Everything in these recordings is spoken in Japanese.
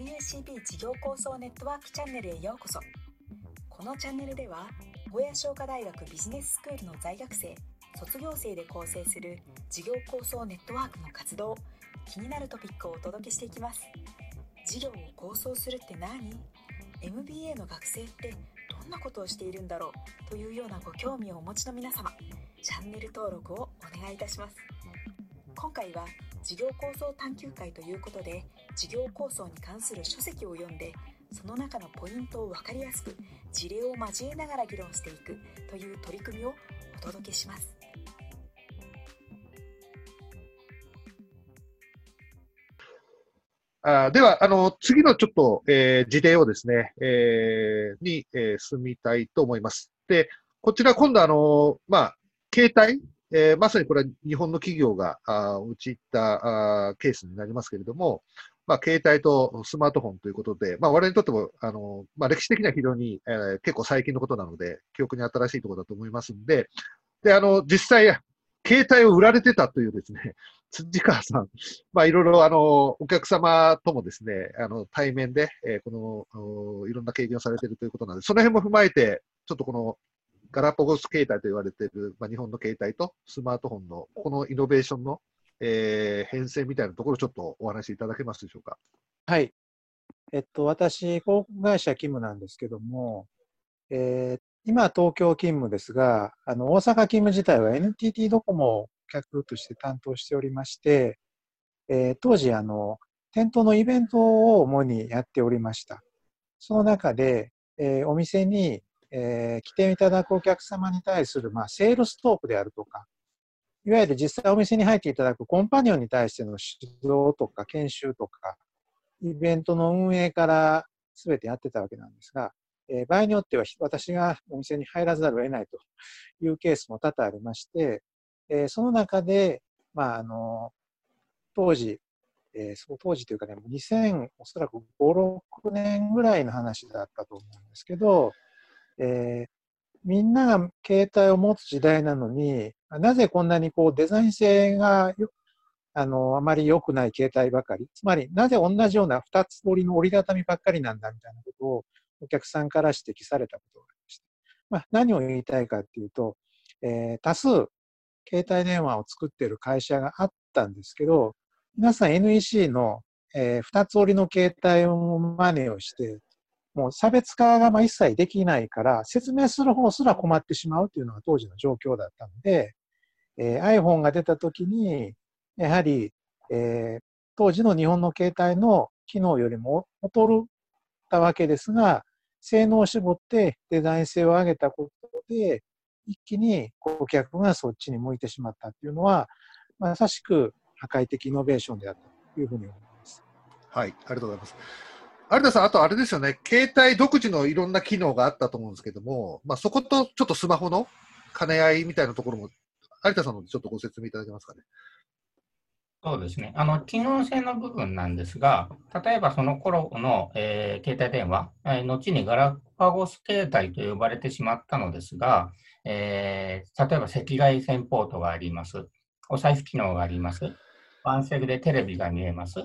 WCB 事業構想ネットワークチャンネルへようこそ。このチャンネルでは小屋商科大学ビジネススクールの在学生卒業生で構成する事業構想ネットワークの活動気になるトピックをお届けしていきます。事業を構想するって何？MBA の学生ってどんなことをしているんだろう？というようなご興味をお持ちの皆様チャンネル登録をお願いいたします。今回は事業構想探究会ということで事業構想に関する書籍を読んでその中のポイントを分かりやすく事例を交えながら議論していくという取り組みをお届けしますあでは、あの、次のちょっと、えー、事例をですね、えー、に、えー、進みたいと思います。で、こちら今度あの、まあ、携帯、えー、まさにこれは日本の企業があ陥ったあケースになりますけれども、まあ、携帯とスマートフォンということで、まあ、我々にとっても、あの、まあ、歴史的には非常に、えー、結構最近のことなので、記憶に新しいところだと思いますんで、で、あの、実際、携帯を売られてたというですね、辻川さん、まあ、いろいろ、あの、お客様ともですね、あの、対面で、えー、この、いろんな経験をされているということなので、その辺も踏まえて、ちょっとこの、ガラパゴス携帯と言われている、まあ、日本の携帯とスマートフォンの、このイノベーションの、えー、変遷みたいなところ、ちょっとお話しいただけますでしょうか？はい。えっと、私、航空会社勤務なんですけども、えー、今、東京勤務ですが、あの、大阪勤務自体は NTT ドコモを客として担当しておりまして、えー、当時、あの、店頭のイベントを主にやっておりました。その中で、えー、お店に、えー、来ていただくお客様に対する、まあ、セールストークであるとか、いわゆる実際お店に入っていただくコンパニオンに対しての指導とか研修とか、イベントの運営から全てやってたわけなんですが、えー、場合によっては私がお店に入らざるを得ないというケースも多々ありまして、えー、その中で、まあ、あの、当時、えー、その当時というかね、2000、おそらく5、6年ぐらいの話だったと思うんですけど、えー、みんなが携帯を持つ時代なのに、なぜこんなにこうデザイン性があの、あまり良くない携帯ばかり？つまり、なぜ同じような二つ折りの折りたたみばっかりなんだみたいなことをお客さんから指摘されたことがありました。まあ、何を言いたいかっていうと、えー、多数、携帯電話を作っている会社があったんですけど、皆さん NEC の、えー、二つ折りの携帯を真似をして、もう差別化がまあ一切できないから、説明する方すら困ってしまうというのが当時の状況だったので、えー、iPhone が出た時に、やはり、えー、当時の日本の携帯の機能よりも劣ったわけですが、性能を絞ってデザイン性を上げたことで、一気に顧客がそっちに向いてしまったっていうのは、まさしく破壊的イノベーションであったというふうに思います。はい、ありがとうございます。有田さん、あとあれですよね、携帯独自のいろんな機能があったと思うんですけども、まあ、そことちょっとスマホの兼ね合いみたいなところも、有田さんのちょっとご説明いただけますかね。そうですね。あの、機能性の部分なんですが、例えばその頃の、えー、携帯電話、えー、後にガラパゴス携帯と呼ばれてしまったのですが、えー、例えば赤外線ポートがあります。お財布機能があります。ワンセグでテレビが見えます。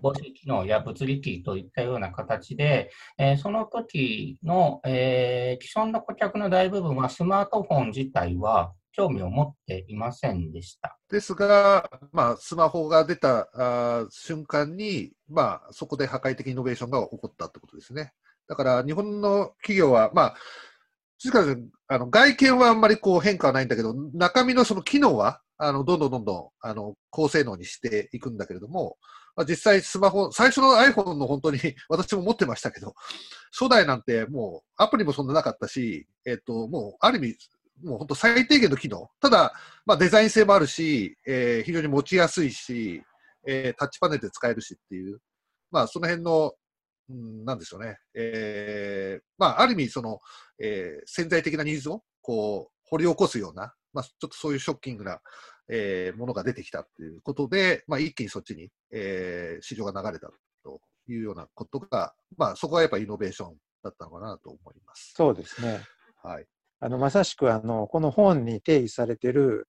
防止機能や物理キーといったような形で、えー、その時の、えー、既存の顧客の大部分はスマートフォン自体は興味を持っていませんでした。ですが、まあ、スマホが出たあ瞬間に、まあ、そこで破壊的イノベーションが起こったってことですね。だから、日本の企業は、まあ、あの外見はあんまりこう変化はないんだけど、中身のその機能は、あの、どんどんどんどん、あの、高性能にしていくんだけれども、まあ、実際スマホ、最初の iPhone の本当に 私も持ってましたけど、初代なんてもうアプリもそんななかったし、えっ、と、もうある意味もう本当最低限の機能。ただ、まあ、デザイン性もあるし、えー、非常に持ちやすいし、えー、タッチパネルで使えるしっていう、まあ、その辺の、うん、なんでしょうね。えー、まあ、ある意味、その、えー、潜在的なニーズを、こう、掘り起こすような、まあ、ちょっとそういうショッキングな、えー、ものが出てきたっていうことで、まあ、一気にそっちに、えー、市場が流れたというようなことが、まあ、そこはやっぱりイノベーションだったのかなと思います。そうですね。はい。あの、まさしくあの、この本に定義されている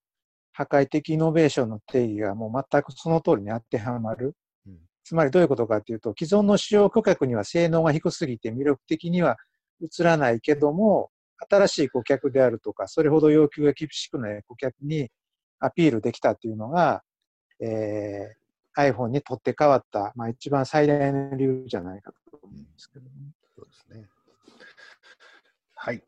破壊的イノベーションの定義がもう全くその通りに当てはまる。うん、つまりどういうことかというと、既存の使用顧客には性能が低すぎて魅力的には映らないけども、新しい顧客であるとか、それほど要求が厳しくない顧客にアピールできたというのが、えー、iPhone に取って代わった、まあ、一番最大の理由じゃないかと思うんですけどね。そうですね。はい。